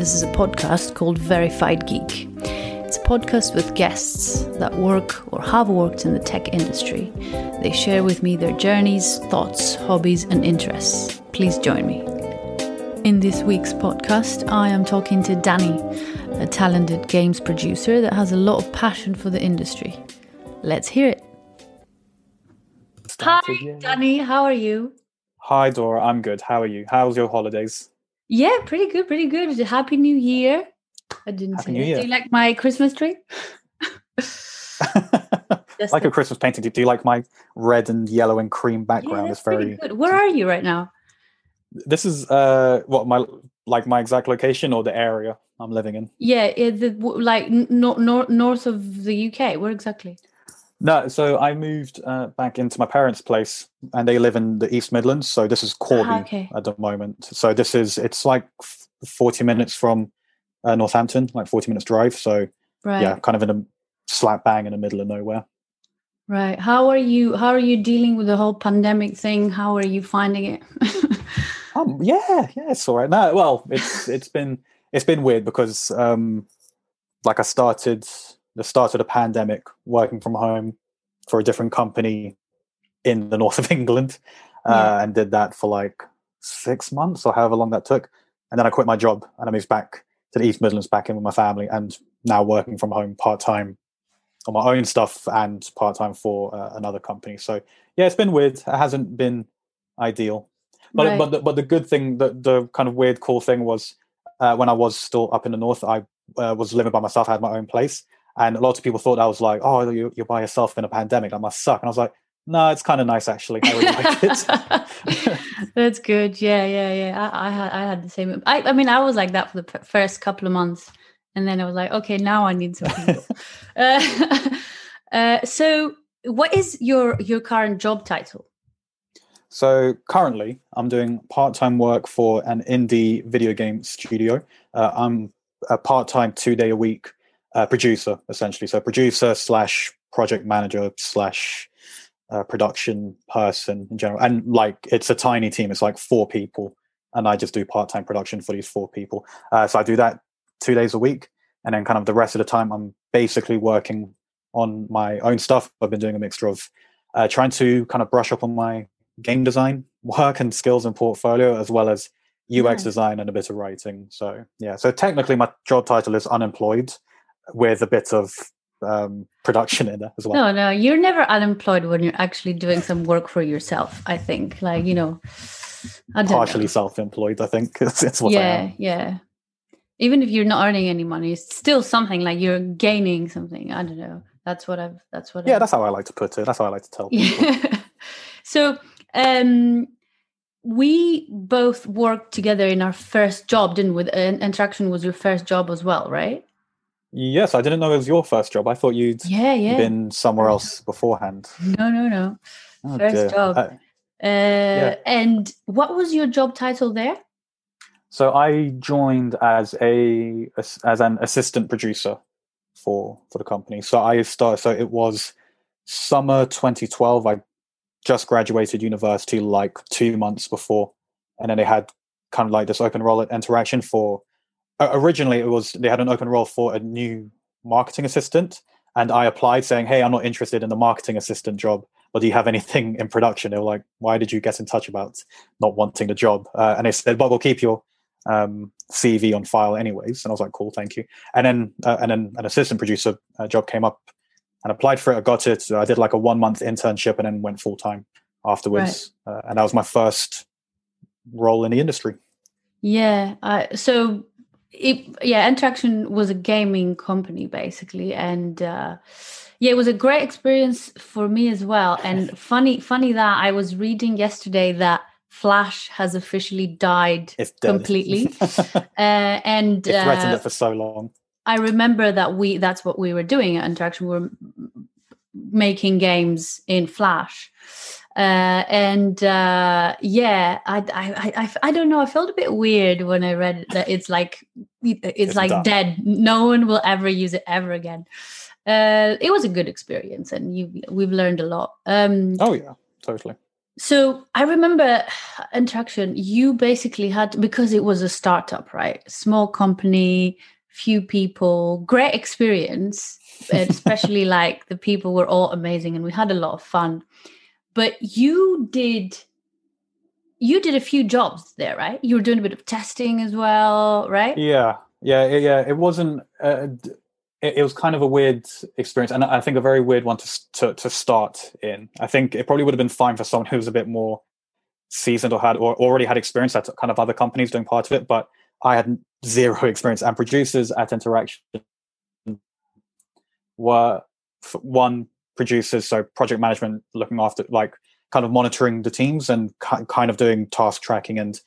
this is a podcast called Verified Geek. It's a podcast with guests that work or have worked in the tech industry. They share with me their journeys, thoughts, hobbies, and interests. Please join me. In this week's podcast, I am talking to Danny, a talented games producer that has a lot of passion for the industry. Let's hear it. Hi, Danny. How are you? Hi, Dora. I'm good. How are you? How's your holidays? Yeah, pretty good, pretty good. Happy New Year. I didn't Happy say New. Year. Do you like my Christmas tree? Like a Christmas painting. Do you like my red and yellow and cream Yeah, background? that's it's very. good. Where are you right now? This is uh what my like my exact location or the area I'm living in. Yeah, the, like n- nor- nor- north of the UK. Where exactly? No, so I moved uh, back into my parents' place, and they live in the East Midlands. So this is Corby Ah, okay. at the moment. So this is it's like forty minutes from uh, Northampton, like forty minutes drive. So Right. yeah, kind of in a slap bang in the middle of nowhere. Right. How are you? How are you dealing with the whole pandemic thing? How are you finding it? Um, yeah, yeah, it's all right. No, well, it's it's been it's been weird because um, like I started the start of the pandemic working from home for a different company in the north of England, uh, Yeah. and did that for like six months or however long that took, and then I quit my job and I moved back to the East Midlands, back in with my family, and now working from home part time on my own stuff and part time for uh, another company. So yeah, it's been weird. It hasn't been ideal. But Right. but the, but the good thing, the the kind of weird cool thing was uh, when I was still up in the north, I uh, was living by myself. I had my own place, and a lot of people thought I was like, "Oh, you, you're by yourself in a pandemic. That must suck." And I was like, "No, it's kind of nice actually. I really like it." That's good. Yeah, yeah, yeah. I, I had I had the same. I, I mean, I was like that for the p- first couple of months, and then I was like, okay, now I need some people. uh, uh, so, what is your your current job title? So currently, I'm doing part-time work for an indie video game studio. Uh, I'm a part-time, two-day-a-week uh, producer, essentially. So producer slash project manager slash uh, production person in general. And like, it's a tiny team. It's like four people, and I just do part-time production for these four people. Uh, so I do that two days a week, and then kind of the rest of the time, I'm basically working on my own stuff. I've been doing a mixture of uh, trying to kind of brush up on my game design work and skills and portfolio as well as UX Nice. design and a bit of writing. So yeah, so technically my job title is unemployed with a bit of um, production in it as well. No, no, you're never unemployed when you're actually doing some work for yourself. I think, like you know, I don't know. Partially self-employed, I think. It's what I yeah, am. yeah. Even if you're not earning any money, it's still something like you're gaining something. I don't know. That's what I've. That's what. Yeah, I've, that's how I like to put it. That's how I like to tell people. So, um, we both worked together in our first job, didn't we? Interaction was your first job as well, right? Yes, I didn't know it was your first job. I thought you'd Yeah, yeah. been somewhere else beforehand. no, no, no. Oh, First dear. job. Uh, Uh, And what was your job title there? So I joined as a as, as an assistant producer for for the company. So I started. So it was summer 2012. I just graduated university like two months before, and then they had kind of like this open role at Interaction for. Originally, it was they had an open role for a new marketing assistant, and I applied saying, "Hey, I'm not interested in the marketing assistant job." But do you have anything in production? They were like, "Why did you get in touch about not wanting the job?" Uh, and they said, "But we'll keep your um, CV on file anyways. And I was like, cool, thank you. And then uh, and then an assistant producer uh, job came up and applied for it. I got it. I did like a one month internship and then went full time afterwards. Uh, and that was my first role in the industry. Yeah. Uh, so, it, yeah, Interaction was a gaming company basically, and uh, yeah, it was a great experience for me as well. And funny, funny that I was reading yesterday that Flash has officially died completely, uh, and it threatened uh, it for so long. I remember that we that's what we were doing at Interaction. We were making games in Flash. Uh, and uh, yeah, I, I, I, I, don't know. I felt a bit weird when I read that it's like it's, It's like done. dead. No one will ever use it ever again. Uh, it was a good experience, and you we've learned a lot. Um, Oh yeah, totally. So I remember interaction. You basically had because it was a startup, right? Small company, few people, great experience, especially like the people were all amazing and we had a lot of fun. But you did you did a few jobs there, right? You were doing a bit of testing as well, right? Yeah, yeah, yeah. It wasn't. Uh, it, it, was kind of a weird experience, and I think a very weird one to, to to start in. I think it probably would have been fine for someone who was a bit more seasoned or had or already had experience at kind of other companies doing part of it, but I had zero experience. And producers at Interaction were one producers, so project management, looking after like kind of monitoring the teams and kind of doing task tracking and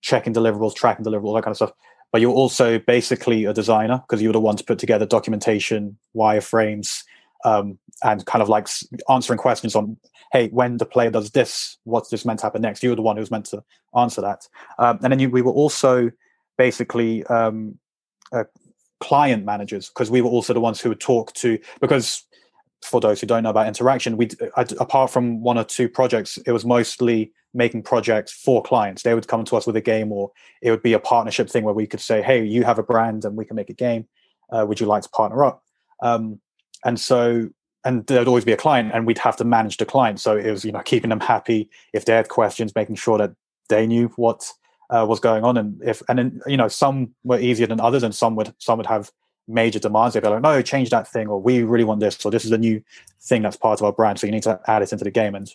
checking deliverables, tracking deliverables, that kind of stuff. But you're also basically a designer because you were the one to put together documentation, wireframes, um, and kind of like answering questions on, hey, when the player does this, what's this meant to happen next? You were the one who was meant to answer that. Um, and then you, we were also basically um, uh, client managers because we were also the ones who would talk to because for those who don't know about interaction, we apart from one or two projects, it was mostly making projects for clients. They would come to us with a game, or it would be a partnership thing where we could say, "Hey, you have a brand, and we can make a game. Uh, would you like to partner up?" Um, and so, and there'd always be a client, and we'd have to manage the client. So it was, you know, keeping them happy if they had questions, making sure that they knew what uh, was going on, and if and then you know, some were easier than others, and some would some would have major demands. They'd be like, no, change that thing, or we really want this, or this is a new thing that's part of our brand. So you need to add it into the game. And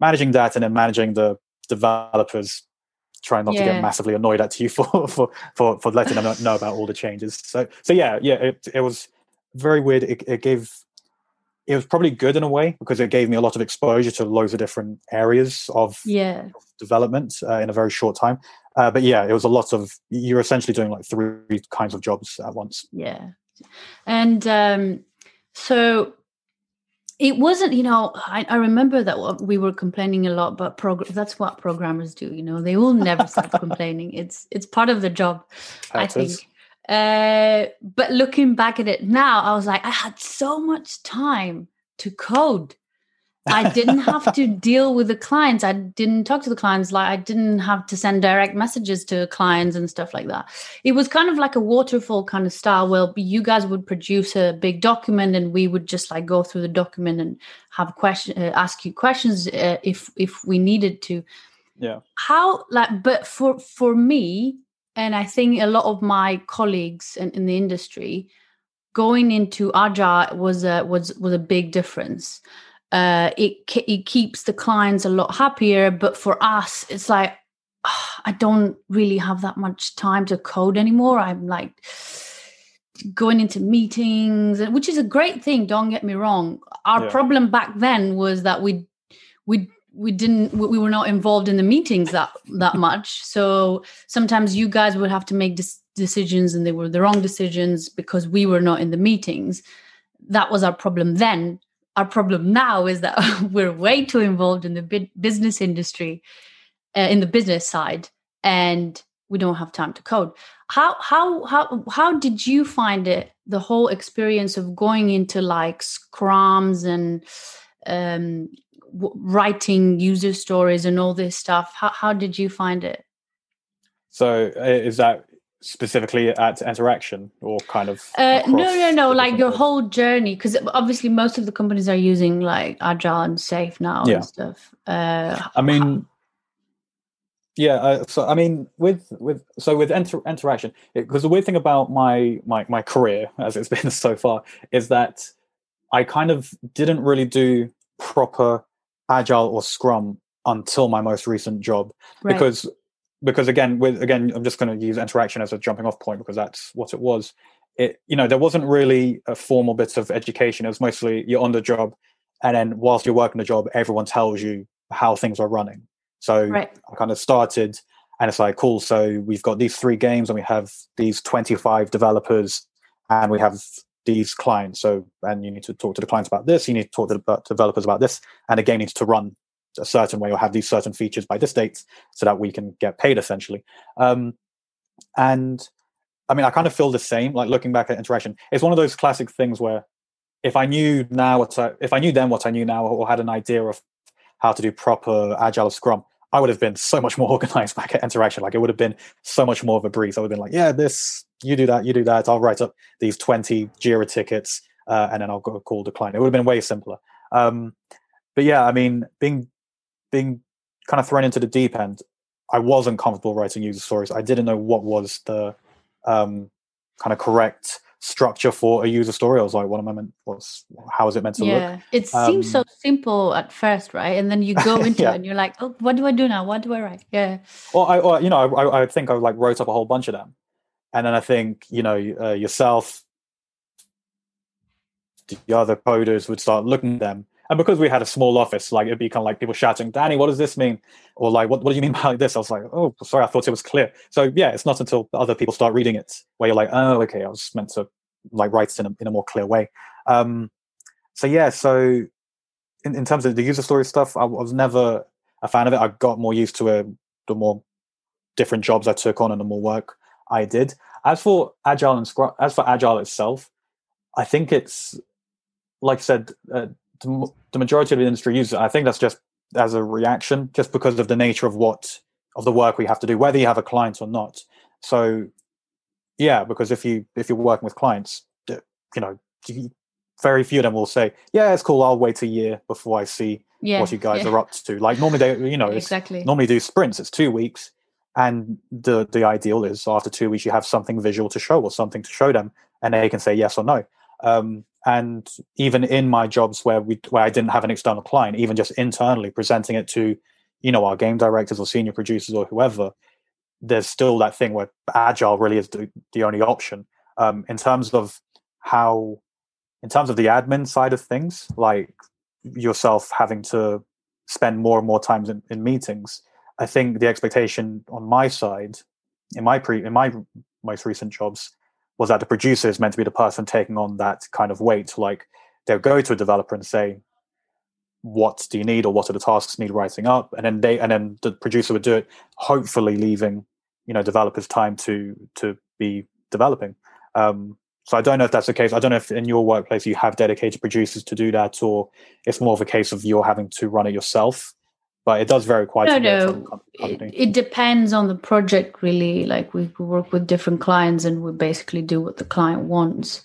managing that and then managing the developers trying not yeah. to get massively annoyed at you for for for, for letting them know about all the changes. So so yeah, yeah, it, it was very weird. It, it gave it was probably good in a way because it gave me a lot of exposure to loads of different areas of yeah development uh, in a very short time. Uh, but yeah, it was a lot of you're essentially doing like three kinds of jobs at once. Yeah, and um, so it wasn't. You know, I, I remember that we were complaining a lot, but that's what programmers do. You know, they will never stop complaining. It's it's part of the job. That I think. Uh, but looking back at it now, I was like, I had so much time to code I didn't have to deal with the clients. I didn't talk to the clients. Like I didn't have to send direct messages to clients and stuff like that. It was kind of like a waterfall kind of style where you guys would produce a big document and we would just like go through the document and have question, uh, ask you questions uh, if if we needed to. Yeah. How like, but for for me, and I think a lot of my colleagues in, in the industry, going into agile was a was was a big difference uh, it it keeps the clients a lot happier. But for us, it's like oh, I don't really have that much time to code anymore. I'm like going into meetings, which is a great thing. Don't get me wrong. Our yeah. problem back then was that we we we didn't we were not involved in the meetings that that much so sometimes you guys would have to make decisions and they were the wrong decisions because we were not in the meetings that was our problem then our problem now is that we're way too involved in the business industry uh, in the business side and we don't have time to code. How how how how did you find it the whole experience of going into like scrums and um, writing user stories and all this stuff? How, how did you find it? So is that specifically at interaction or kind of uh, no no no like your whole journey because obviously most of the companies are using like agile and safe now yeah. and stuff uh, i mean yeah uh, so i mean with with so with enter, interaction because the weird thing about my my my career as it's been so far is that i kind of didn't really do proper agile or scrum until my most recent job right. because because again with again i'm just going to use interaction as a jumping off point because that's what it was. It you know there wasn't really a formal bit of education. It was mostly you're on the job and then whilst you're working the job everyone tells you how things are running. So right. i kind of started and it's like cool so we've got these three games and we have these 25 developers and we have these clients. So and you need to talk to the clients about this you need to talk to the uh, developers about this and the game needs to run a certain way or have these certain features by this date so that we can get paid essentially um, and i mean i kind of feel the same like looking back at interaction it's one of those classic things where if i knew now what I, if i knew then what i knew now or had an idea of how to do proper agile scrum, I would have been so much more organized back at Interaction. Like it would have been so much more of a breeze. I would have been like, yeah, this, you do that, you do that. I'll write up these 20 Jira tickets uh, and then I'll go call the client. It would have been way simpler. Um, but yeah, I mean, being being kind of thrown into the deep end, I wasn't comfortable writing user stories. I didn't know what was the um, kind of correct structure for a user story. I was like, what am I meant? What's how is it meant to yeah. look? It Um, seems so simple at first, right? And then you go into Yeah. it and you're like, oh, what do I do now? What do I write? Yeah. Well, I, or, you know, I, I think I like wrote up a whole bunch of them, and then I think you know uh, yourself, the other coders would start looking at them, and because we had a small office, like it'd be kind of like people shouting, "Danny, what does this mean?" Or like, "What, what do you mean by this?" I was like, "Oh, sorry, I thought it was clear." So yeah, it's not until other people start reading it where you're like, "Oh, okay, I was meant to like write it in a, in a more clear way." Um, so yeah, so in, in terms of the user story stuff, I, was never a fan of it. I got more used to it the more different jobs I took on and the more work I did. As for agile and Scrum, as for agile itself, I think it's like I said, uh, the, the majority of the industry uses it. I think that's just as a reaction, just because of the nature of what of the work we have to do, whether you have a client or not. So, yeah, because if you if you're working with clients, you know, very few of them will say, "Yeah, it's cool. I'll wait a year before I see Yeah. what you guys yeah. are up to." Like normally, they you know, Exactly. normally do sprints it's two weeks and the the ideal is after two weeks you have something visual to show or something to show them and they can say yes or no um, and even in my jobs where we where i didn't have an external client even just internally presenting it to you know our game directors or senior producers or whoever there's still that thing where agile really is the, the only option. Um, in terms of how in terms of the admin side of things like yourself having to spend more and more times in, in meetings i think the expectation on my side in my pre in my most recent jobs was that the producer is meant to be the person taking on that kind of weight? Like they'll go to a developer and say what do you need or what are the tasks need writing up? And then they and then the producer would do it hopefully leaving you know developers time to to be developing. Um so i don't know if that's the case. I don't know if in your workplace you have dedicated producers to do that or it's more of a case of you're having to run it yourself but it does vary quite No, a bit no. It, it depends on the project, really. Like we we work with different clients, and we basically do what the client wants.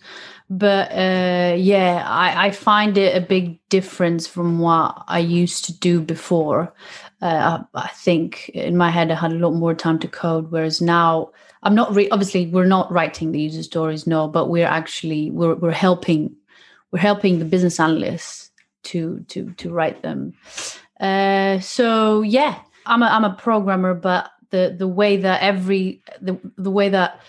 But uh, yeah, I, I find it a big difference from what I used to do before. Uh, I, I think in my head I had a lot more time to code, whereas now I'm not. Re- obviously, we're not writing the user stories, no, but we're actually we're we're helping we're helping the business analysts to to to write them. Uh, so yeah, I'm a I'm a programmer, but the the way that every the the way that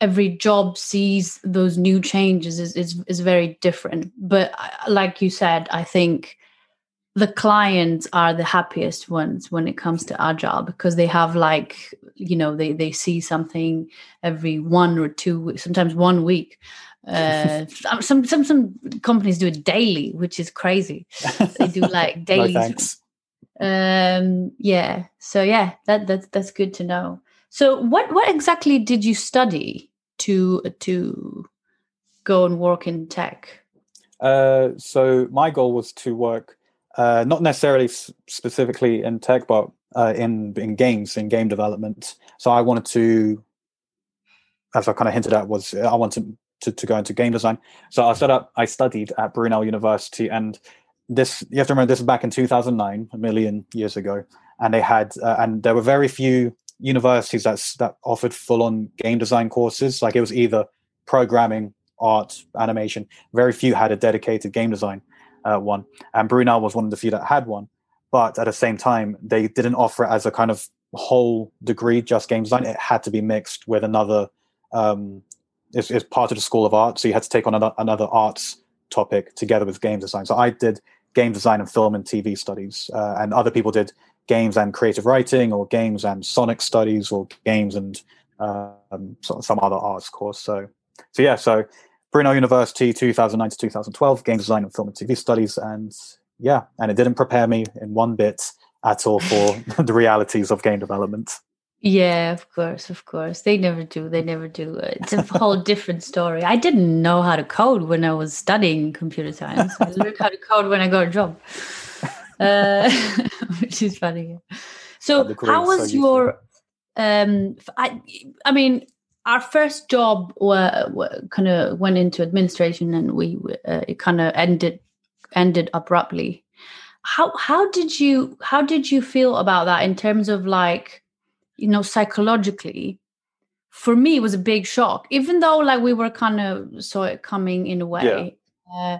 every job sees those new changes is is, is very different. But like you said, I think the clients are the happiest ones when it comes to agile because they have like you know they they see something every one or two weeks, sometimes one week. Uh, some some some companies do it daily, which is crazy. They do like daily thanks um yeah so yeah that that that's good to know so what what exactly did you study to to go and work in tech Uh, so my goal was to work uh, not necessarily s- specifically in tech, but uh, in in games, in game development. So I wanted to, as I kind of hinted at, was I wanted to, to go into game design. So I set up. I studied at Brunel University, and this you have to remember this is back in 2009, a million years ago, and they had uh, and there were very few universities that that offered full on game design courses. Like it was either programming, art, animation very few had a dedicated game design uh, one, and Brunel was one of the few that had one. But at the same time, they didn't offer it as a kind of whole degree, just game design. It had to be mixed with another. Um, it's, it's part of the School of Art, so you had to take on another, another arts topic together with game design. So I did game design and film and TV studies, uh, and other people did games and creative writing, or games and sonic studies, or games and um, some other arts course. So, so yeah, so Brunel University, 2009 to 2012, game design and film and TV studies. And yeah, and it didn't prepare me in one bit at all for the realities of game development. Yeah of course of course they never do they never do it's a whole different story i didn't know how to code when i was studying computer science i learned how to code when i got a job uh, which is funny. So, how was your? Um, I, I mean, our first job were, were kind of went into administration, and we uh, it kind of ended ended abruptly. How how did you how did you feel about that in terms of like you know psychologically? For me, it was a big shock, even though like we were kind of saw it coming in a way. Yeah. Uh,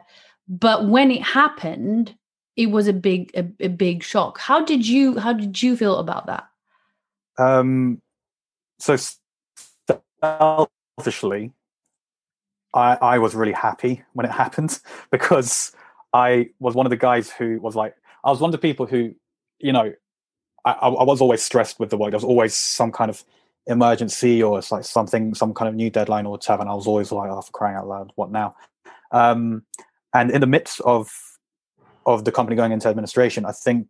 but when it happened, it was a big a, a big shock. How did you how did you feel about that? Um, so selfishly, I, I was really happy when it happened because I was one of the guys who was like, I was one of the people who, you know, I, I was always stressed with the work. There was always some kind of emergency or it's like something, some kind of new deadline or whatever. And I was always like, oh, for crying out loud, what now? Um, and in the midst of of the company going into administration, I think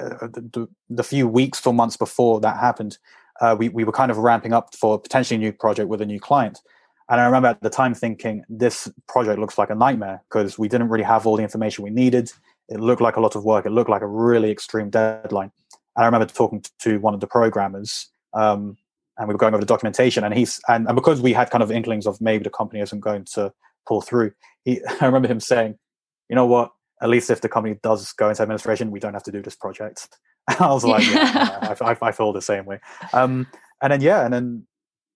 uh, the, the, few weeks or months before that happened, uh, we, we were kind of ramping up for potentially a new project with a new client. And I remember at the time thinking, this project looks like a nightmare because we didn't really have all the information we needed. It looked like a lot of work. It looked like a really extreme deadline. And I remember talking to one of the programmers, um, and we were going over the documentation. And he's and, and because we had kind of inklings of maybe the company isn't going to pull through, he I remember him saying, "You know what? At least if the company does go into administration, we don't have to do this project." I was like, yeah, I, I, I, feel the same way. Um, and then yeah, and then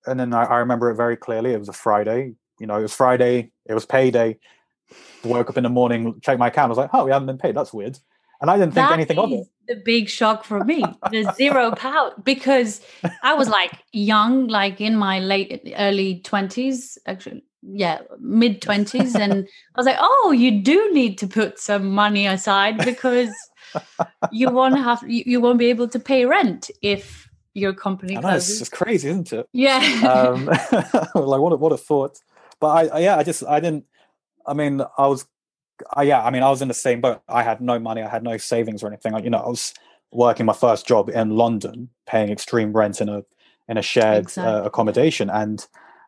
and then I, I, remember it very clearly. It was a Friday. You know, it was Friday. It was payday. Woke up in the morning, checked my account. I was like, oh, we haven't been paid. That's weird. And I didn't think that anything of it. The big shock for me, the zero power, because I was like young, like in my late early twenties, actually, yeah, mid twenties, and I was like, oh, you do need to put some money aside because you won't have you, won't be able to pay rent if your company I know, it's just crazy isn't it? Yeah. Um, like what a, what a thought. But I, I, yeah i just i didn't i mean i was I, yeah i mean i was in the same boat i had no money i had no savings or anything like you know i was working my first job in london paying extreme rent in a in a shared uh, exactly. uh, accommodation and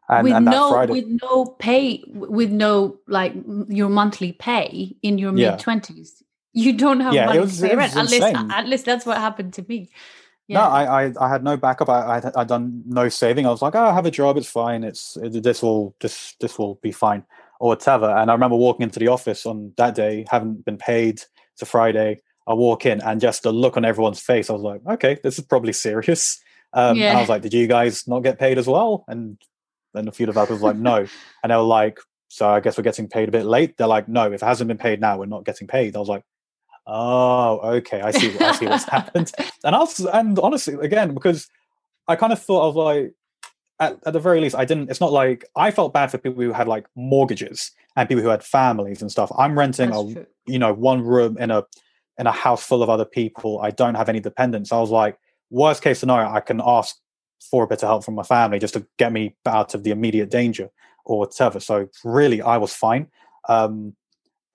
and, with and no Friday, with no pay with no like your monthly pay in your mid 20s you don't have yeah, money was, to pay rent. At least, at least that's what happened to me. Yeah. No, I, I, I had no backup. I, I had done no saving. I was like, oh, I have a job. It's fine. It's it, this will this this will be fine or whatever. And I remember walking into the office on that day, haven't been paid. It's a Friday. I walk in and just the look on everyone's face, I was like, okay, this is probably serious. Um, yeah. And I was like, did you guys not get paid as well? And then a few developers were like, no. And they were like, so I guess we're getting paid a bit late. They're like, no, if it hasn't been paid now, we're not getting paid. I was like, oh, okay, I see. I see what's happened. And I was, and honestly, again, because I kind of thought of like, at, at, the very least, I didn't. It's not like I felt bad for people who had like mortgages and people who had families and stuff. I'm renting That's a, true. you know, one room in a in a house full of other people. I don't have any dependents. I was like, worst case scenario, I can ask for a bit of help from my family just to get me out of the immediate danger or whatever. So really, I was fine. Um,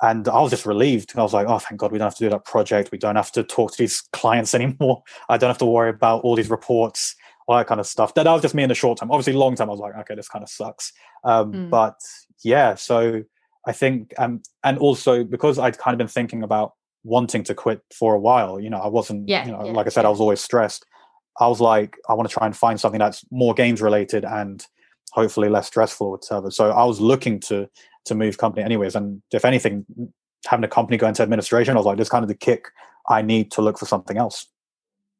and I was just relieved. I was like, oh, thank God we don't have to do that project. We don't have to talk to these clients anymore. I don't have to worry about all these reports, all that kind of stuff. That, that was just me in the short term. Obviously, long term, I was like, okay, this kind of sucks. Um, mm. But yeah, so I think, um, and also because I'd kind of been thinking about wanting to quit for a while, you know, I wasn't, yeah, you know, yeah, like I said, yeah. I was always stressed. I was like, I want to try and find something that's more games related and hopefully less stressful, whatever. So I was looking to to move company anyways. And if anything, having a company go into administration, I was like, this kind of the kick I need to look for something else.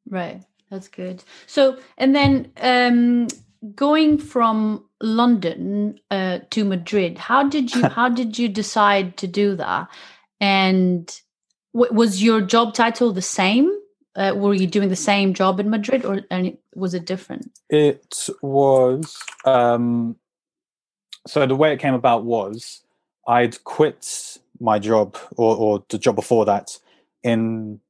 Right. That's good. So, and then um, going from London uh, to Madrid, how did you how did you decide to do that? And w- was your job title the same? Uh, were you doing the same job in Madrid, or and was it different? It was. Um, so the way it came about was I'd quit my job or, or the job before that in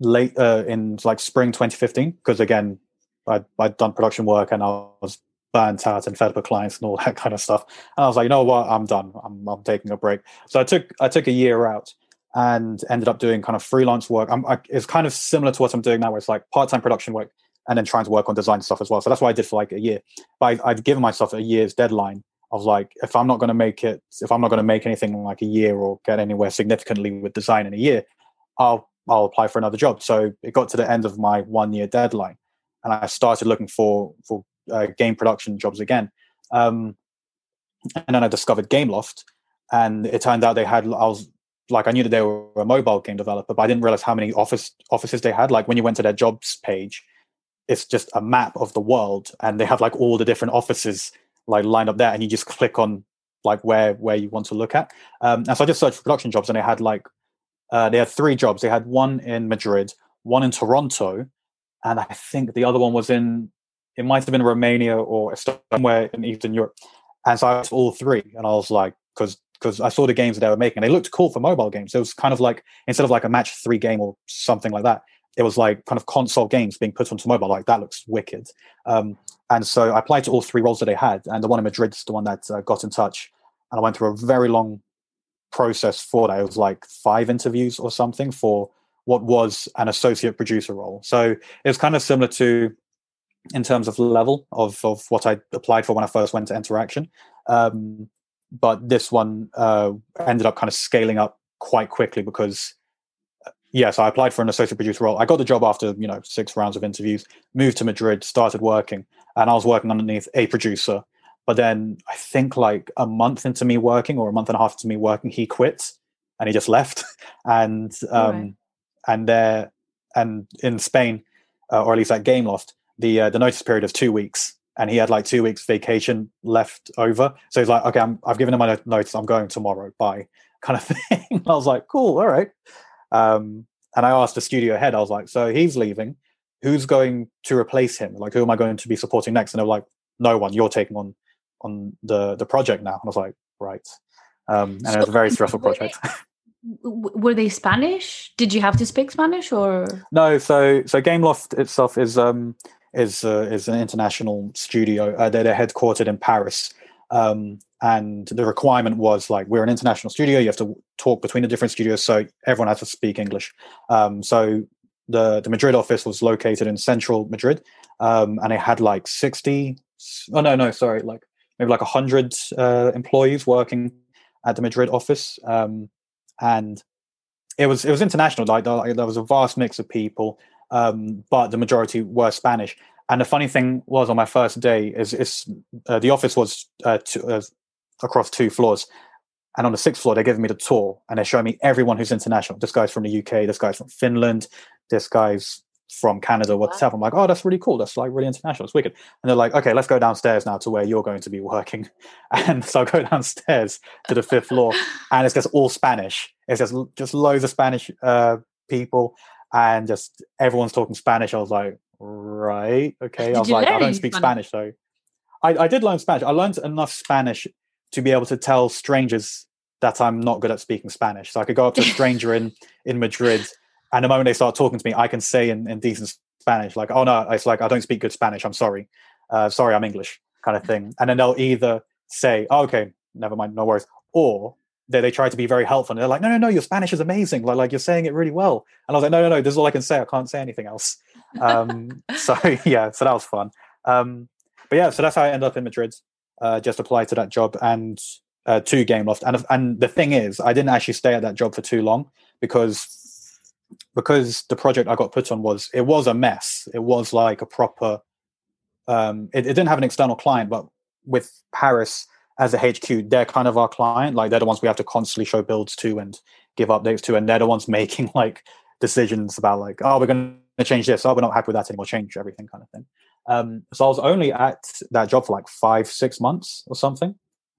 late uh, in like spring 2015 because again I'd, I'd done production work and I was burnt out and fed up with clients and all that kind of stuff. And I was like you know what? I'm done. I'm, I'm taking a break. So I took I took a year out and ended up doing kind of freelance work. I'm, I, it's kind of similar to what I'm doing now where it's like part-time production work and then trying to work on design stuff as well. So that's what I did for like a year. But I, I'd given myself a year's deadline of like, if I'm not going to make it, if I'm not going to make anything like a year or get anywhere significantly with design in a year, I'll I'll apply for another job. So it got to the end of my one year deadline, and I started looking for for uh, game production jobs again. Um, and then I discovered Gameloft, and it turned out they had. I was like, I knew that they were a mobile game developer, but I didn't realize how many office offices they had. Like when you went to their jobs page, it's just a map of the world, and they have like all the different offices like lined up there, and you just click on like where where you want to look at. Um, and so I just searched for production jobs, and they had like uh, they had three jobs. They had one in Madrid, one in Toronto, and I think the other one was in it might have been Romania or somewhere in Eastern Europe. And so I was all three, and I was like, because because I saw the games that they were making, they looked cool for mobile games. It was kind of like instead of like a match three game or something like that, it was like kind of console games being put onto mobile. Like that looks wicked. Um, and so I applied to all three roles that they had, and the one in Madrid is the one that uh, got in touch. And I went through a very long process for that. It was like five interviews or something for what was an associate producer role. So it was kind of similar to in terms of level of, of what I applied for when I first went to Interaction. Um, but this one uh, ended up kind of scaling up quite quickly because, uh, yes, I applied for an associate producer role. I got the job after you know six rounds of interviews. Moved to Madrid, started working, and I was working underneath a producer. But then I think like a month into me working, or a month and a half into me working, he quit and he just left. and um, right. and there and in Spain, uh, or at least at Gameloft, the uh, the notice period of two weeks, and he had like two weeks vacation left over. So he's like, okay, i have given him my notice. I'm going tomorrow. Bye, kind of thing. I was like, cool, all right. Um, and I asked the studio head, I was like, so he's leaving. Who's going to replace him? Like, who am I going to be supporting next? And they were like, no one. You're taking on on the the project now. And I was like, right. Um, and so, it was a very stressful project. were they Spanish? Did you have to speak Spanish or no? So so Gameloft itself is um is uh, is an international studio. Uh, they're, they're headquartered in Paris, um, and the requirement was like we're an international studio. You have to talk between the different studios, so everyone has to speak English. Um, so the the Madrid office was located in central Madrid, um, and it had like sixty. Oh no, no, sorry, like maybe like hundred uh, employees working at the Madrid office, um, and it was it was international. Like there was a vast mix of people um, but the majority were Spanish. And the funny thing was, on my first day, is, is uh, the office was uh, uh, across two floors, and on the sixth floor, they're giving me the tour, and they're showing me everyone who's international. This guy's from the UK, this guy's from Finland, this guy's from Canada, what's up? I'm like, oh, that's really cool. That's like really international. It's wicked. And they're like, okay, let's go downstairs now to where you're going to be working. And so I go downstairs to the fifth floor, and it's just all Spanish. It's just just loads of Spanish uh, people and just everyone's talking Spanish. I was like, right, okay. I was like, I don't speak Spanish, Spanish so I, I did learn Spanish. I learned enough Spanish to be able to tell strangers that I'm not good at speaking Spanish. So I could go up to a stranger in in Madrid, and the moment they start talking to me, I can say in, in decent Spanish, like, "Oh no, it's like I don't speak good Spanish. I'm sorry, uh, sorry, I'm English," kind of thing. And then they'll either say, oh, "Okay, never mind, no worries," or they, they try to be very helpful and they're like, no, no, no, your Spanish is amazing. Like, like you're saying it really well. And I was like, no, no, no, this is all I can say. I can't say anything else. Um, so yeah, so that was fun. Um, but yeah, so that's how I ended up in Madrid. Uh, just applied to that job and uh, to Gameloft. And and the thing is, I didn't actually stay at that job for too long because because the project I got put on was it was a mess. It was like a proper. Um, it, it didn't have an external client, but with Paris, as a HQ, they're kind of our client. Like they're the ones we have to constantly show builds to and give updates to, and they're the ones making like decisions about like, oh, we're going to change this. Oh, we're not happy with that anymore. Change everything, kind of thing. Um, so I was only at that job for like five, six months or something,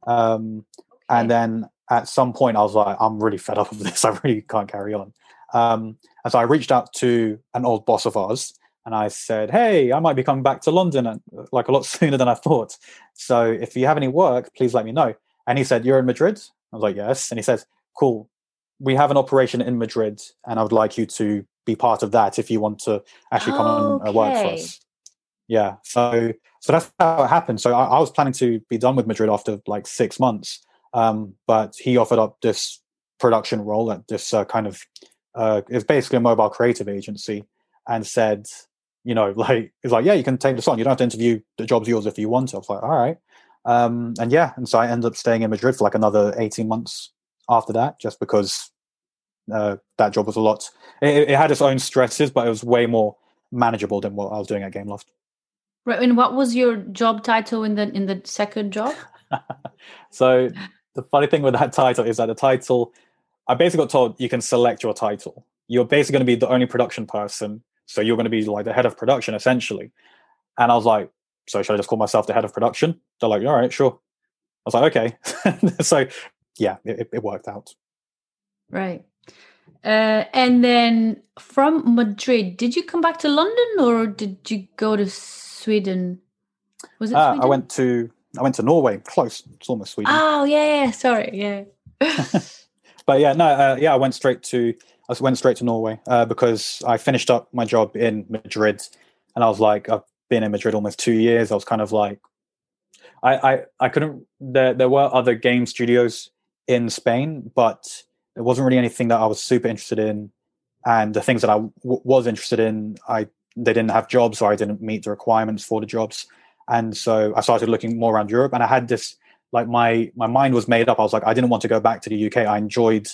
um, okay. and then at some point I was like, I'm really fed up of this. I really can't carry on. Um, and so I reached out to an old boss of ours and I said, "Hey, I might be coming back to London uh, like a lot sooner than I thought. So if you have any work, please let me know." And he said, "You're in Madrid." I was like, "Yes." And he says, "Cool. We have an operation in Madrid, and I would like you to be part of that if you want to actually come okay. and uh, work for us." Yeah. So so that's how it happened. So I, I, was planning to be done with Madrid after like six months, um, but he offered up this production role at this uh, kind of uh, it's basically a mobile creative agency, and said you know, like it's like, yeah, you can take this on. You don't have to interview. The job's yours if you want to. I was like, all right. Um, and yeah, and so I ended up staying in Madrid for like another 18 months after that, just because uh, that job was a lot. It, it, had its own stresses, but it was way more manageable than what I was doing at Gameloft. Right. And what was your job title in the in the second job? so the funny thing with that title is that the title, I basically got told you can select your title. You're basically going to be the only production person, so you're going to be like the head of production essentially. And I was like, so should I just call myself the head of production? They're like, all right, sure. I was like, okay. so yeah, it, it worked out. Right. Uh, and then from Madrid, did you come back to London or did you go to Sweden? Was it? Uh, I went to I went to Norway. Close. It's almost Sweden. Oh yeah, yeah. Sorry, yeah. but yeah, no, uh, yeah. I went straight to I went straight to Norway uh, because I finished up my job in Madrid, and I was like, I've been in Madrid almost two years. I was kind of like, I I, I couldn't. There there were other game studios in Spain, but it wasn't really anything that I was super interested in. And the things that I w- was interested in, I they didn't have jobs or I didn't meet the requirements for the jobs. And so I started looking more around Europe. And I had this like my my mind was made up. I was like, I didn't want to go back to the UK. I enjoyed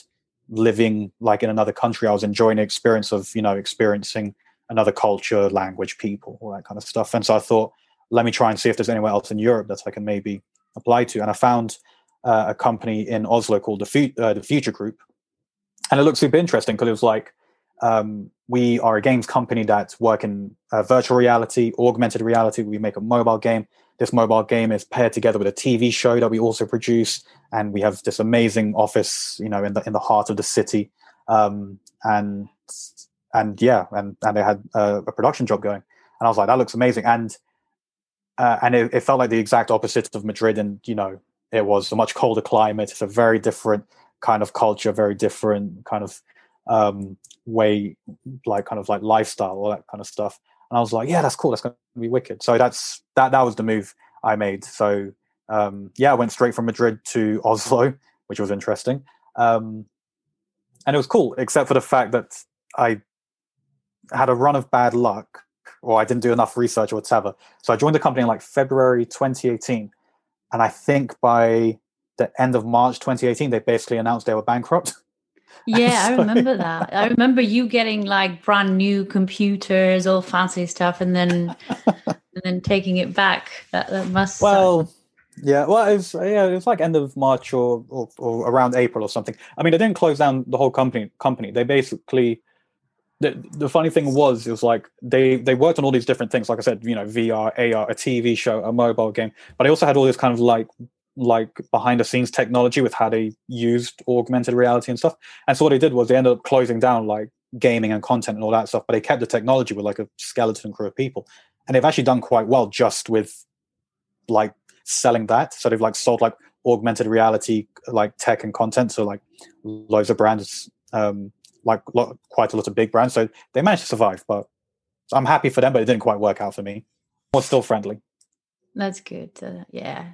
living like in another country. I was enjoying the experience of, you know, experiencing another culture, language, people, all that kind of stuff. And so I thought, let me try and see if there's anywhere else in Europe that I can maybe apply to. And I found uh, a company in Oslo called the, Fu- uh, the Future Group, and it looked super interesting because it was like um, we are a games company that work in uh, virtual reality, augmented reality. We make a mobile game. This mobile game is paired together with a TV show that we also produce, and we have this amazing office, you know, in the in the heart of the city. Um, and and yeah, and and they had a, a, production job going, and I was like, that looks amazing, and uh, and it, it felt like the exact opposite of Madrid, and you know, it was a much colder climate. It's a very different kind of culture, very different kind of um, way, like kind of like lifestyle, all that kind of stuff. And I was like, yeah, that's cool. That's going to be wicked. So that's that. That was the move I made. So um, yeah, I went straight from Madrid to Oslo, which was interesting, um, and it was cool, except for the fact that I had a run of bad luck, or I didn't do enough research or whatever. So I joined the company in like February 2018, and I think by the end of March 2018, they basically announced they were bankrupt. Yeah, I remember that. I remember you getting like brand new computers, all fancy stuff, and then and then taking it back. That that must well. Yeah, well, it was yeah, it was like end of March or, or, or around April or something. I mean, they didn't close down the whole company. Company, they basically the, the funny thing was it was like they they worked on all these different things like i said you know vr ar a tv show a mobile game but they also had all this kind of like like behind the scenes technology with how they used augmented reality and stuff. And so what they did was they ended up closing down like gaming and content and all that stuff, but they kept the technology with like a skeleton crew of people. And they've actually done quite well just with like selling that. So they've like sold like augmented reality like tech and content. So like loads of brands, um, like lo- quite a lot of big brands. So they managed to survive, but I'm happy for them, but it didn't quite work out for me. Was still friendly. That's good. Uh, yeah,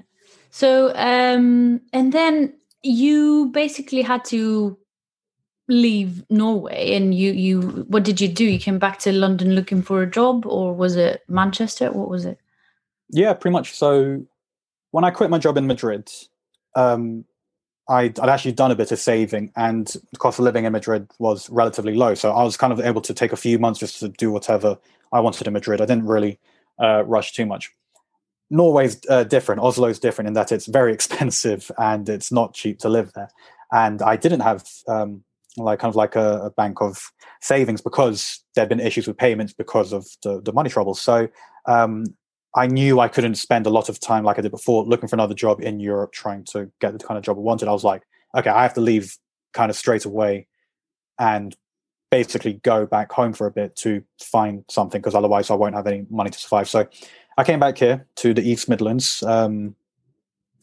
so, um, and then you basically had to leave Norway and you you what did you do? You came back to London looking for a job or was it Manchester? What was it? Yeah, pretty much. So when I quit my job in Madrid, um, I'd, I'd, actually done a bit of saving and the cost of living in Madrid was relatively low. So I was kind of able to take a few months just to do whatever I wanted in Madrid. I didn't really uh, rush too much. Norway's uh, different. Oslo's different in that it's very expensive and it's not cheap to live there. And I didn't have um, like kind of like a, a, bank of savings because there'd been issues with payments because of the, the money troubles. So um, I knew I couldn't spend a lot of time like I did before looking for another job in Europe trying to get the kind of job I wanted. I was like, okay, I have to leave kind of straight away and basically go back home for a bit to find something because otherwise I won't have any money to survive. So I came back here to the East Midlands um,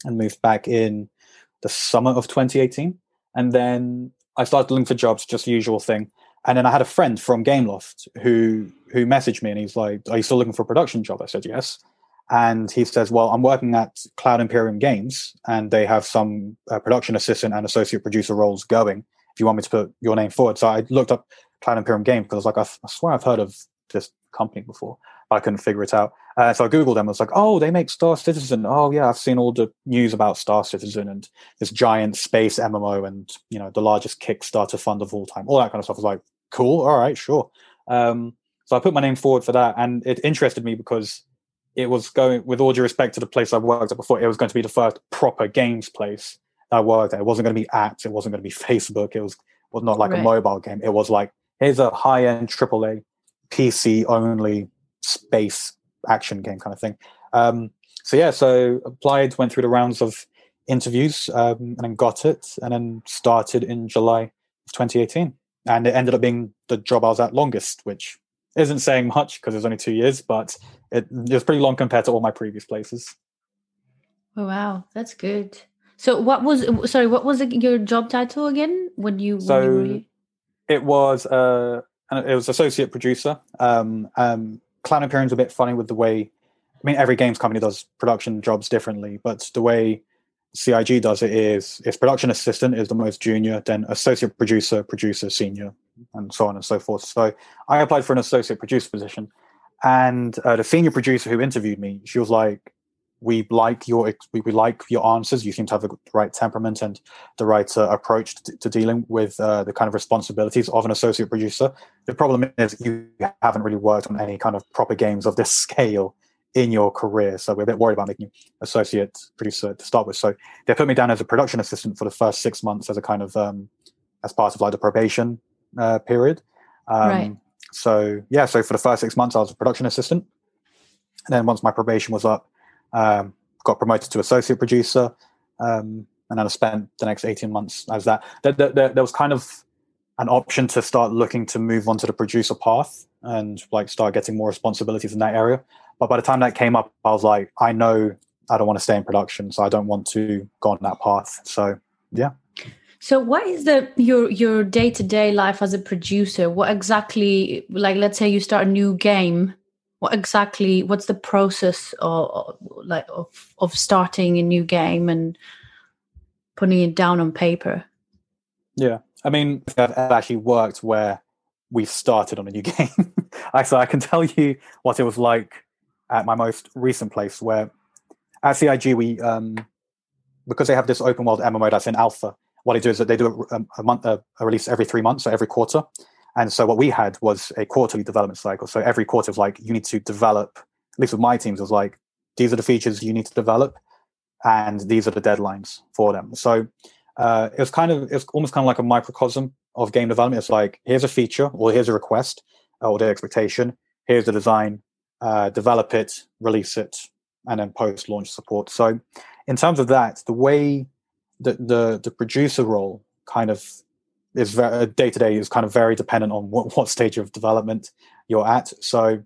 and moved back in the summer of 2018. And then I started looking for jobs, just the usual thing. And then I had a friend from Gameloft who who messaged me and he's like, "Are you still looking for a production job?" I said, "Yes." And he says, "Well, I'm working at Cloud Imperium Games, and they have some uh, production assistant and associate producer roles going. If you want me to put your name forward." So I looked up Cloud Imperium Games because I was like, I, I swear I've heard of this company before. I couldn't figure it out. Uh, so I googled them. I was like, "Oh, they make Star Citizen. Oh, yeah, I've seen all the news about Star Citizen and this giant space MMO, and you know, the largest Kickstarter fund of all time. All that kind of stuff." I was like, "Cool, all right, sure." Um, so I put my name forward for that, and it interested me because it was going, with all due respect to the place I worked at before, it was going to be the first proper games place I worked at. It wasn't going to be apps. It wasn't going to be Facebook. It was was not like right. a mobile game. It was like here's a high end AAA PC only space action game kind of thing. Um, so yeah, so applied, went through the rounds of interviews, um, and then got it, and then started in July of 2018, and it ended up being the job I was at longest, which isn't saying much because it was only two years, but it, it was pretty long compared to all my previous places. Oh, wow, that's good. So what was sorry, what was your job title again when you so when you were... it was uh it was associate producer. Um um Cloud Imperium's a bit funny with the way I mean every games company does production jobs differently, but the way CIG does it is if production assistant is the most junior, then associate producer, producer, senior, and so on and so forth. So I applied for an associate producer position, and uh, the senior producer who interviewed me, she was like, "We like your we, we like your answers. You seem to have the right temperament and the right uh, approach to, to, dealing with uh, the kind of responsibilities of an associate producer. The problem is you haven't really worked on any kind of proper games of this scale." in your career. So we're a bit worried about making you associate producer to start with. So they put me down as a production assistant for the first six months as a kind of um, as part of like the probation uh, period. Um, right. So yeah, so for the first six months I was a production assistant, and then once my probation was up, um, got promoted to associate producer, um, and then I spent the next eighteen months as that. There, there, there was kind of an option to start looking to move on to the producer path and like start getting more responsibilities in that area. But by the time that came up, I was like, I know I don't want to stay in production, so I don't want to go on that path. So yeah. So what is the your your day to day life as a producer? What exactly like let's say you start a new game. What exactly what's the process of like of of starting a new game and putting it down on paper? Yeah. I mean, I've actually worked where we've started on a new game. so I can tell you what it was like at my most recent place where at CIG we um, because they have this open world MMO that's in alpha. What they do is that they do a, a month a, a release every three months, so every quarter. And so what we had was a quarterly development cycle. So every quarter was like you need to develop. At least with my teams, it was like these are the features you need to develop, and these are the deadlines for them. So uh, it was kind of it's almost kind of like a microcosm of game development. It's like here's a feature or here's a request or the expectation. Here's the design uh, develop it, release it, and then post launch support. So, in terms of that, the way the the, the producer role kind of is very day to day is kind of very dependent on what, what stage of development you're at. So,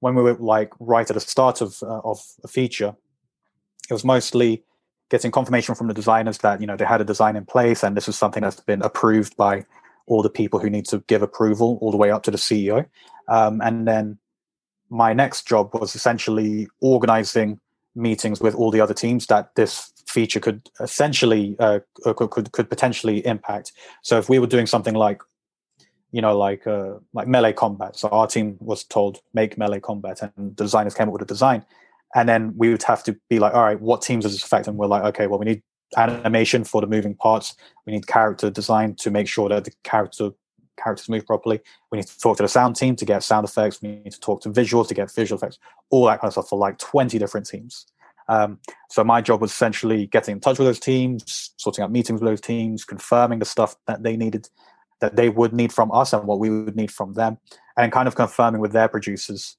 when we were like right at the start of uh, of a feature, it was mostly getting confirmation from the designers that you know they had a design in place and this is something that's been approved by all the people who need to give approval all the way up to the CEO. Um, and then my next job was essentially organizing meetings with all the other teams that this feature could essentially uh, could, could, could potentially impact. So if we were doing something like you know like uh, like melee combat, so our team was told make melee combat, and the designers came up with a design, and then we would have to be like, all right, what teams does this affect? And we're like, okay, well we need animation for the moving parts. We need character design to make sure that the character characters move properly. We need to talk to the sound team to get sound effects. We need to talk to visuals to get visual effects. All that kind of stuff for like twenty different teams. Um, so my job was essentially getting in touch with those teams, sorting out meetings with those teams, confirming the stuff that they needed, that they would need from us, and what we would need from them, and kind of confirming with their producers.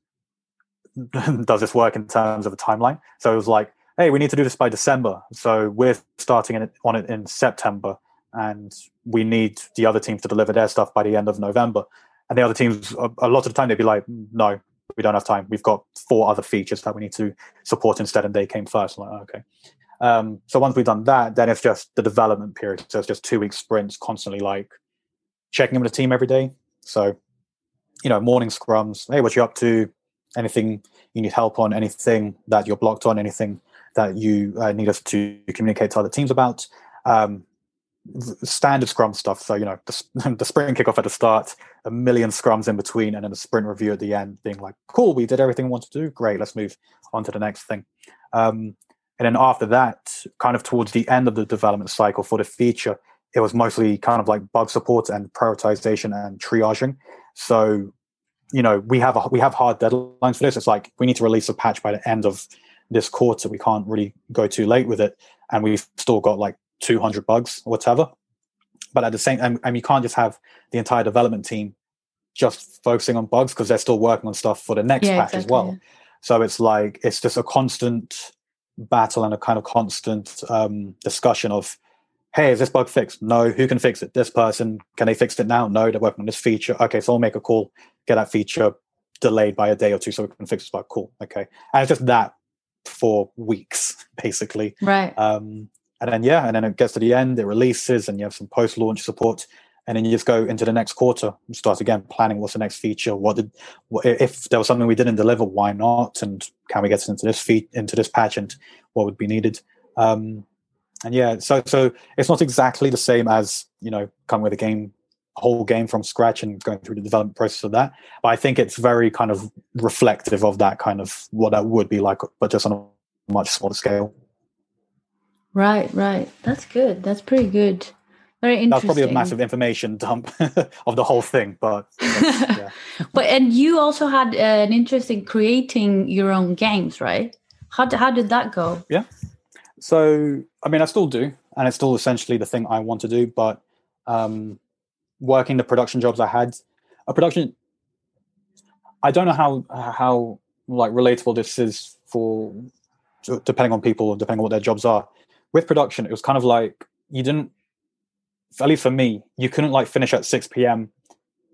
Does this work in terms of a timeline? So it was like, hey, we need to do this by December. So we're starting on it in September, and we need the other teams to deliver their stuff by the end of November. And the other teams, a lot of the time, they'd be like, no, we don't have time. We've got four other features that we need to support instead, and they came first. I'm like, okay. Um, so once we've done that, then it's just the development period. So it's just two week sprints, constantly like checking in with the team every day. So, you know, morning scrums. Hey, what you up to? Anything you need help on? Anything that you're blocked on? Anything that you uh, need us to communicate to other teams about? Um, standard scrum stuff. So you know the, the sprint kickoff at the start a million scrums in between and then a sprint review at the end being like cool we did everything we wanted to do. Great let's move on to the next thing. Um, and then after that kind of towards the end of the development cycle for the feature it was mostly kind of like bug support and prioritization and triaging. So you know we have a, we have hard deadlines for this. It's like we need to release a patch by the end of this quarter. We can't really go too late with it. And we've still got like 200 bugs or whatever. But at the same time and you can't just have the entire development team just focusing on bugs because they're still working on stuff for the next yeah, patch exactly, as well. yeah. so it's like it's just a constant battle and a kind of constant um, discussion of hey is this bug fixed? No who can fix it? This person can they fix it now? No they're working on this feature. Okay so i'll make a call get that feature delayed by a day or two so we can fix this bug. Cool okay. And it's just that for weeks basically. Right. Um and then yeah, and then it gets to the end, it releases, and you have some post-launch support, and then you just go into the next quarter, and start again planning what's the next feature. What did what, if there was something we didn't deliver? Why not? And can we get into this feat into this patch and what would be needed? Um, and yeah, so so it's not exactly the same as you know coming with a game whole game from scratch and going through the development process of that. But I think it's very kind of reflective of that kind of what that would be like, but just on a much smaller scale. Right, right. That's good. That's pretty good. Very interesting. That's probably a massive information dump of the whole thing, but yeah. but and you also had uh, an interest in creating your own games, right? How how did that go? Yeah. So I mean, I still do, and it's still essentially the thing I want to do. But um, working the production jobs I had, a production. I don't know how how like relatable this is for depending on people, depending on what their jobs are with production, it was kind of like you didn't, at least for me, you couldn't like finish at 6 p.m.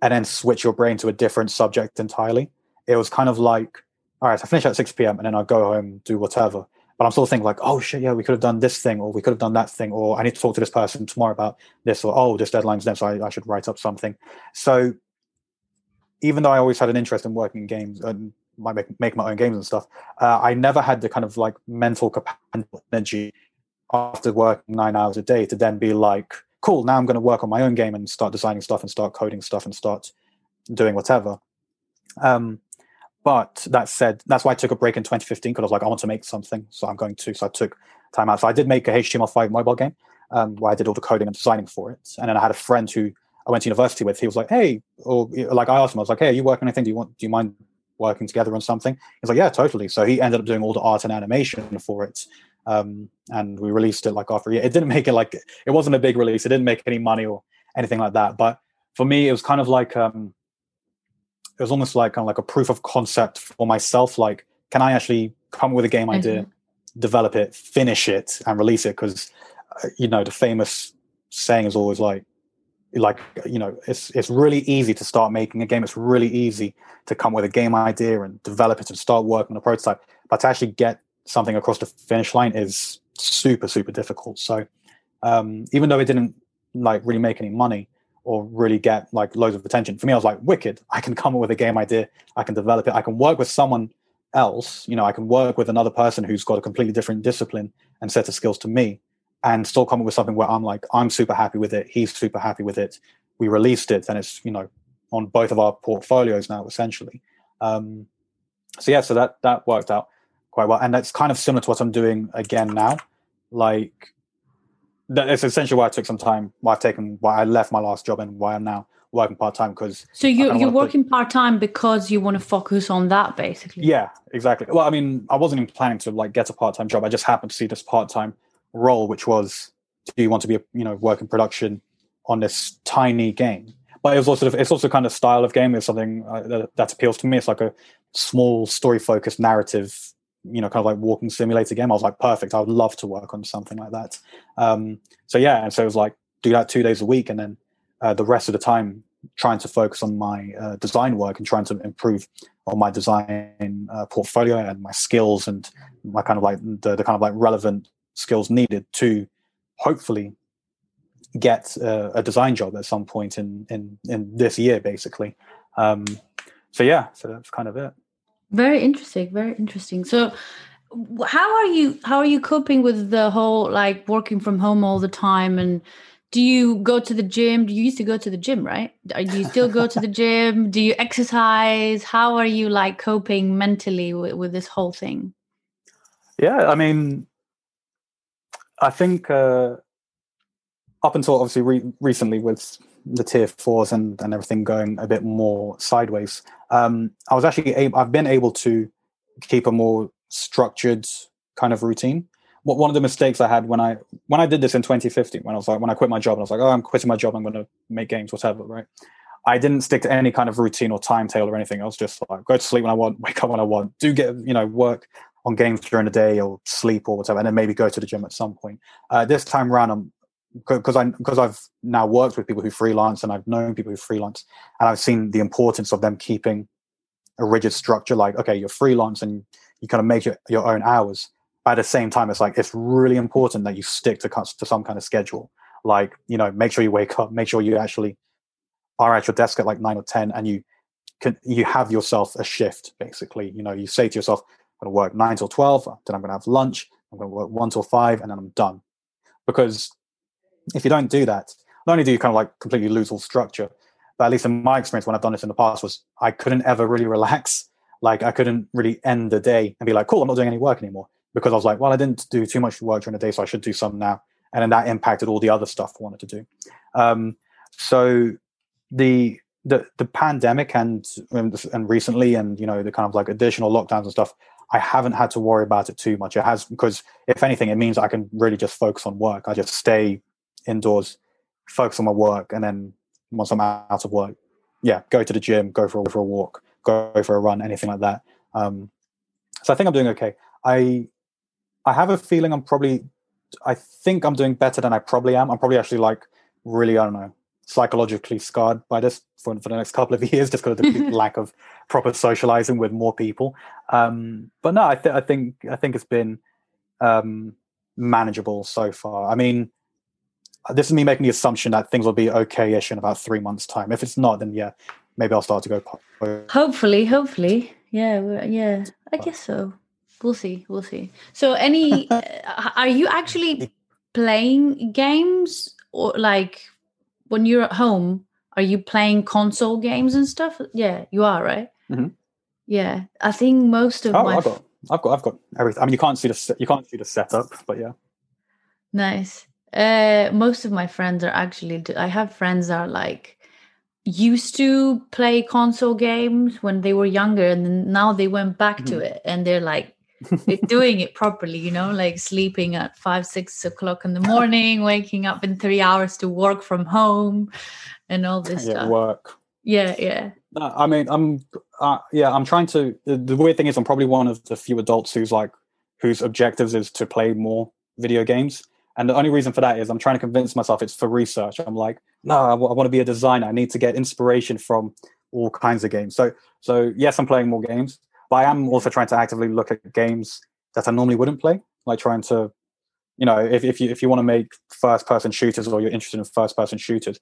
and then switch your brain to a different subject entirely. It was kind of like, all right, I finish at 6 p.m. and then I'll go home, do whatever. But I'm still thinking like, oh shit, yeah, we could have done this thing, or we could have done that thing, or I need to talk to this person tomorrow about this, or oh, this deadline's next, so I, I should write up something. So even though I always had an interest in working in games and might make, make my own games and stuff, uh, I never had the kind of like mental capacity energy after working nine hours a day to then be like, cool, now I'm going to work on my own game and start designing stuff and start coding stuff and start doing whatever. Um, but that said, that's why I took a break in 2015 because I was like, I want to make something, so I'm going to. So I took time out. So I did make a HTML5 mobile game um, where I did all the coding and designing for it. And then I had a friend who I went to university with. He was like, "Hey," or like I asked him, I was like, "Hey, are you working anything? Do you want? Do you mind working together on something?" He's like, "Yeah, totally." So he ended up doing all the art and animation for it um, and we released it like after a year. It didn't make it like it wasn't a big release. It didn't make any money or anything like that. But for me, it was kind of like um, it was almost like kind of like a proof of concept for myself. Like, can I actually come with a game idea, mm-hmm. develop it, finish it, and release it? Because uh, you know the famous saying is always like like you know it's it's really easy to start making a game it's really easy to come with a game idea and develop it and start working on a prototype but to actually get something across the finish line is super super difficult. So um, even though it didn't like really make any money or really get like loads of attention for me i was like wicked. I can come up with a game idea. I can develop it. I can work with someone else. You know i can work with another person who's got a completely different discipline and set of skills to me and still come up with something where i'm like i'm super happy with it. He's super happy with it. We released it and it's you know on both of our portfolios now essentially. Um, so yeah so that that worked out quite well. And that's kind of similar to what I'm doing again now. Like that's essentially why I took some time, why I've taken why I left my last job and why I'm now working part time because So you you're working part time because you want to focus on that basically. Yeah, exactly. Well, I mean, I wasn't even planning to like get a part time job. I just happened to see this part time role, which was do you want to be a you know work in production on this tiny game? But it was also it's also kind of style of game. It's something uh, that, that appeals to me. It's like a small story focused narrative you know, kind of like walking simulator game. I was like, perfect. I would love to work on something like that. Um, so yeah, and so it was like do that two days a week, and then uh, the rest of the time trying to focus on my uh, design work and trying to improve on my design uh, portfolio and my skills and my kind of like the, the kind of like relevant skills needed to hopefully get uh, a design job at some point in in in this year, basically. Um, so yeah, so that's kind of it. Very interesting. Very interesting. So, how are you? How are you coping with the whole like working from home all the time and do you go to the gym? Do you used to go to the gym, right? Do you still go to the gym? Do you exercise? How are you like coping mentally with, with this whole thing? Yeah, I mean, I think uh, up until obviously re- recently with the tier fours and, and everything going a bit more sideways, um, I was actually able, I've been able to keep a more structured kind of routine what one of the mistakes I had when I when I did this in 2015, when I was like when I quit my job and I was like, oh, I'm quitting my job, I'm going to make games, whatever, right? I didn't stick to any kind of routine or timetable or anything. I was just like, go to sleep when I want, wake up when I want, do get you know work on games during the day or sleep or whatever, and then maybe go to the gym at some point. Uh, this time around, I'm because I because I've now worked with people who freelance and I've known people who freelance, and I've seen the importance of them keeping a rigid structure. Like, okay, you're freelance and you kind of make your, your own hours at the same time, it's like it's really important that you stick to to some kind of schedule. Like you know, make sure you wake up, make sure you actually are at your desk at like nine or ten, and you can you have yourself a shift. Basically, you know, you say to yourself, "I'm going to work nine till twelve, then I'm going to have lunch. I'm going to work one till five, and then I'm done." Because if you don't do that, not only do you kind of like completely lose all structure, but at least in my experience when I've done this in the past was I couldn't ever really relax. Like I couldn't really end the day and be like, "Cool, I'm not doing any work anymore." because I was like, well, I didn't do too much work during the day, so I should do some now. And then that impacted all the other stuff I wanted to do. Um, so the the the pandemic and and recently and you know the kind of like additional lockdowns and stuff, I haven't had to worry about it too much. It has because if anything, it means I can really just focus on work. I just stay indoors, focus on my work, and then once I'm out of work, yeah, go to the gym, go for a, for a walk, go for a run, anything like that. Um, so I think I'm doing okay. I I have a feeling I'm probably, I think I'm doing better than I probably am. I'm probably actually like really, I don't know, psychologically scarred by this for, for the next couple of years, just because of the lack of proper socializing with more people. Um, but no, I, th- I think I think it's been um, manageable so far. I mean, this is me making the assumption that things will be okay-ish in about three months' time. If it's not, then yeah, maybe I'll start to go. Hopefully, hopefully, yeah, yeah, I guess so. We'll see. We'll see. So, any uh, are you actually playing games or like when you're at home? Are you playing console games and stuff? Yeah, you are, right? Mm-hmm. Yeah, I think most of oh, my. I've got, I've got, I've got everything. I mean, you can't see the you can't see the setup, but yeah. Nice. Uh, most of my friends are actually. I have friends that are like used to play console games when they were younger, and then now they went back mm-hmm. to it, and they're like doing it properly, you know, like sleeping at five, six o'clock in the morning, waking up in three hours to work from home, and all this yeah, stuff. Work. Yeah, yeah. No, I mean, I'm, uh, yeah, I'm trying to. The, the weird thing is, I'm probably one of the few adults who's like, whose objectives is to play more video games. And the only reason for that is I'm trying to convince myself it's for research. I'm like, no, I, w- I want to be a designer. I need to get inspiration from all kinds of games. So, so yes, I'm playing more games, but I am also trying to actively look at games that I normally wouldn't play, like trying to, you know, if, if you if you want to make first person shooters or you're interested in first person shooters,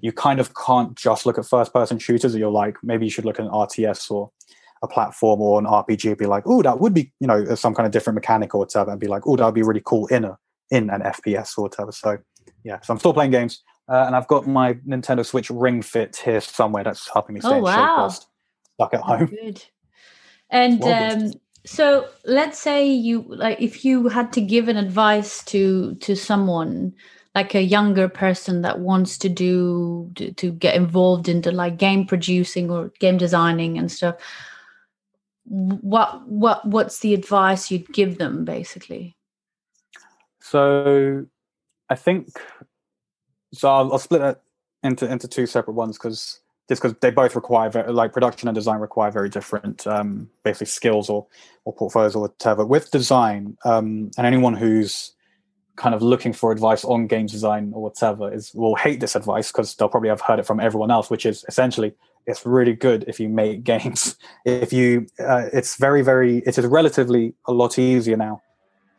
you kind of can't just look at first person shooters. Or you're like, maybe you should look at an RTS or a platform or an RPG. Be like, oh, that would be, you know, some kind of different mechanic or whatever, and be like, oh, that would be really cool in a in an FPS or whatever. So yeah, so I'm still playing games, uh, and I've got my Nintendo Switch Ring Fit here somewhere that's helping me stay oh, wow. shape stuck at home. good. And um, so let's say you like if you had to give an advice to to someone like a younger person that wants to do to, to get involved into like game producing or game designing and stuff what what what's the advice you'd give them basically so i think so i'll, I'll split it into into two separate ones because just because they both require very, like production and design require very different um, basically skills or or portfolios or whatever. With design, um, and anyone who's kind of looking for advice on game design or whatever is will hate this advice because they'll probably have heard it from everyone else, which is essentially it's really good if you make games. if you, uh, it's very very it is relatively a lot easier now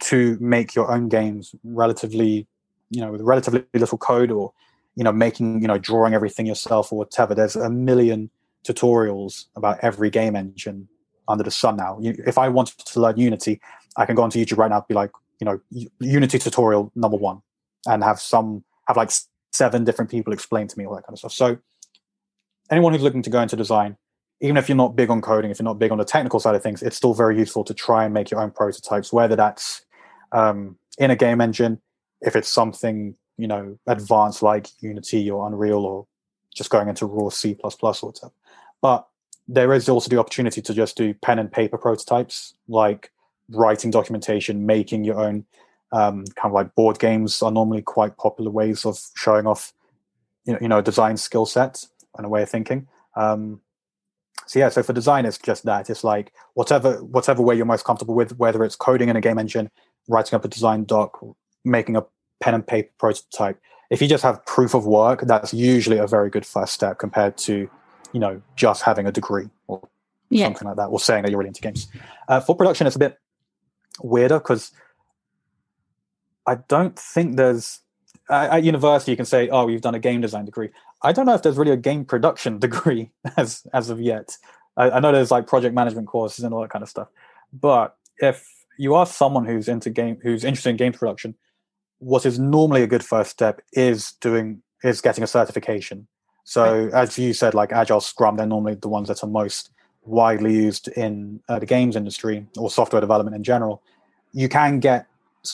to make your own games relatively, you know, with relatively little code or you know making you know drawing everything yourself or whatever there's a million tutorials about every game engine under the sun now if i wanted to learn unity i can go onto youtube right now and be like you know unity tutorial number one and have some have like seven different people explain to me all that kind of stuff. So anyone who's looking to go into design, even if you're not big on coding, if you're not big on the technical side of things, it's still very useful to try and make your own prototypes, whether that's um, in a game engine, if it's something you know advanced like Unity or Unreal, or just going into raw C++ or whatever. But there is also the opportunity to just do pen and paper prototypes, like writing documentation, making your own um, kind of like board games are normally quite popular ways of showing off, you know, you know, design skill set and a way of thinking. Um, so yeah, so for design, it's just that. It's like whatever whatever way you're most comfortable with, whether it's coding in a game engine, writing up a design doc, making a pen and paper prototype. If you just have proof of work, that's usually a very good first step compared to, you know, just having a degree or yeah. something like that, or saying that you're really into games. Uh, for production, it's a bit weirder because I don't think there's at university you can say, "Oh, you've done a game design degree." I don't know if there's really a game production degree as as of yet. I, I know there's like project management courses and all that kind of stuff, but if you are someone who's into game, who's interested in games production, what is normally a good first step is doing is getting a certification. So right. as you said, like Agile Scrum, they're normally the ones that are most widely used in uh, the games industry or software development in general. You can get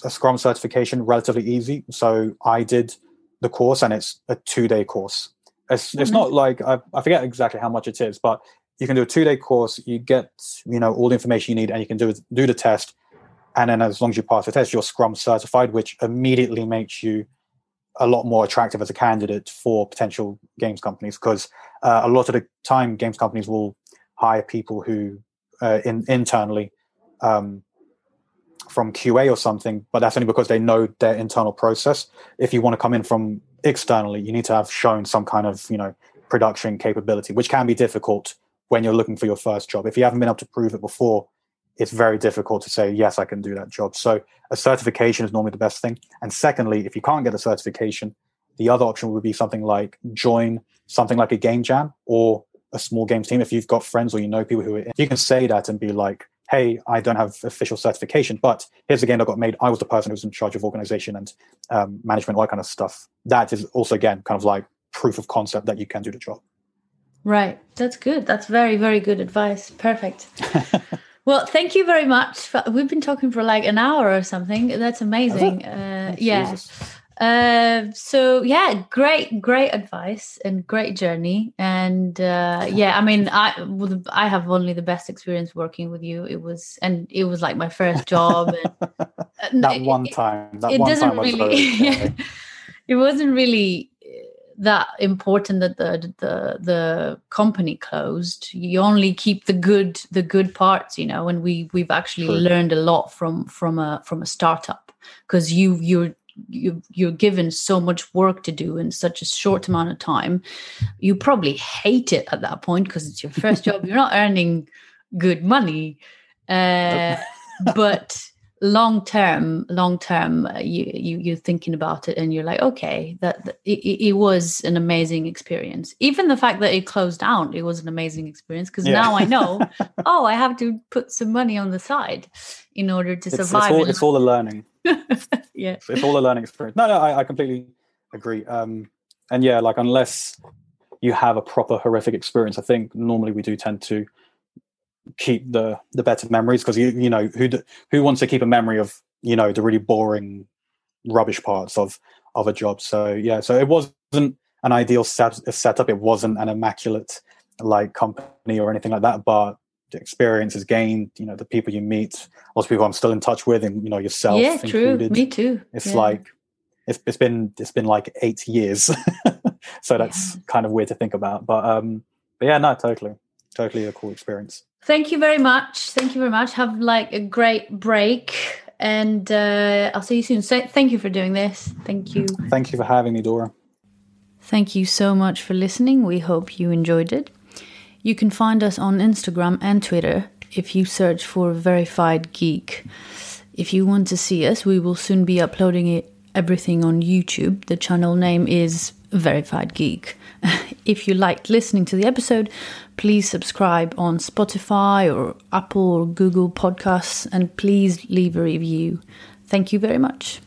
a Scrum certification relatively easy. So I did the course, and it's a two-day course. It's, it's mm-hmm. not like I, I forget exactly how much it is, but you can do a two-day course. You get you know all the information you need, and you can do do the test. And then as long as you pass the test, you're Scrum certified, which immediately makes you a lot more attractive as a candidate for potential games companies because uh, a lot of the time games companies will hire people who uh, in, internally um, from QA or something, but that's only because they know their internal process. If you want to come in from externally, you need to have shown some kind of you know production capability, which can be difficult when you're looking for your first job. If you haven't been able to prove it before, it's very difficult to say yes, I can do that job. So a certification is normally the best thing. And secondly, if you can't get a certification, the other option would be something like join something like a game jam or a small games team. If you've got friends or you know people who are, you can say that and be like, hey, I don't have official certification, but here's the game that got made. I was the person who was in charge of organization and um, management, all that kind of stuff. That is also, again, kind of like proof of concept that you can do the job. Right. That's good. That's very, very good advice. Perfect. well, thank you very much. We've been talking for like an hour or something. That's amazing. Uh, yeah. Jesus. Uh, so yeah, great, great advice and great journey. And uh, yeah, I mean, I I have only the best experience working with you. It was, and it was like my first job. And, that one time, that it one doesn't time really. yeah, it wasn't really that important that the the the company closed you only keep the good the good parts you know and we we've actually True. learned a lot from from a from a startup because you you're you you're given so much work to do in such a short amount of time. You probably hate it at that point because it's your first job you're not earning good money. Uh, but long term long term uh, you, you you're thinking about it and you're like okay that, that it, it, was an amazing experience. Even the fact that it closed down it was an amazing experience because yeah. now i know oh i have to put some money on the side in order to it's, survive it's all, it's all a learning. Yeah. It's, it's, all a learning experience. No no i, I completely agree. Um and yeah like unless you have a proper horrific experience i think normally we do tend to keep the the better memories because you you know who who wants to keep a memory of you know the really boring rubbish parts of of a job? So yeah so it wasn't an ideal set, setup. It wasn't an immaculate like company or anything like that but the experience is gained you know the people you meet lots of people i'm still in touch with and you know yourself yeah included. true me too. It's yeah. like it's, it's been it's been like eight years. So that's yeah. kind of weird to think about but um but yeah no totally. Totally a cool experience Thank you very much. Thank you very much. Have like a great break, and uh, I'll see you soon. So, thank you for doing this. Thank you. Thank you for having me, Dora. Thank you so much for listening. We hope you enjoyed it. You can find us on Instagram and Twitter if you search for Verified Geek. If you want to see us, we will soon be uploading it, everything on YouTube. The channel name is Verified Geek. if you liked listening to the episode, please subscribe on Spotify or Apple or Google Podcasts and please leave a review. Thank you very much.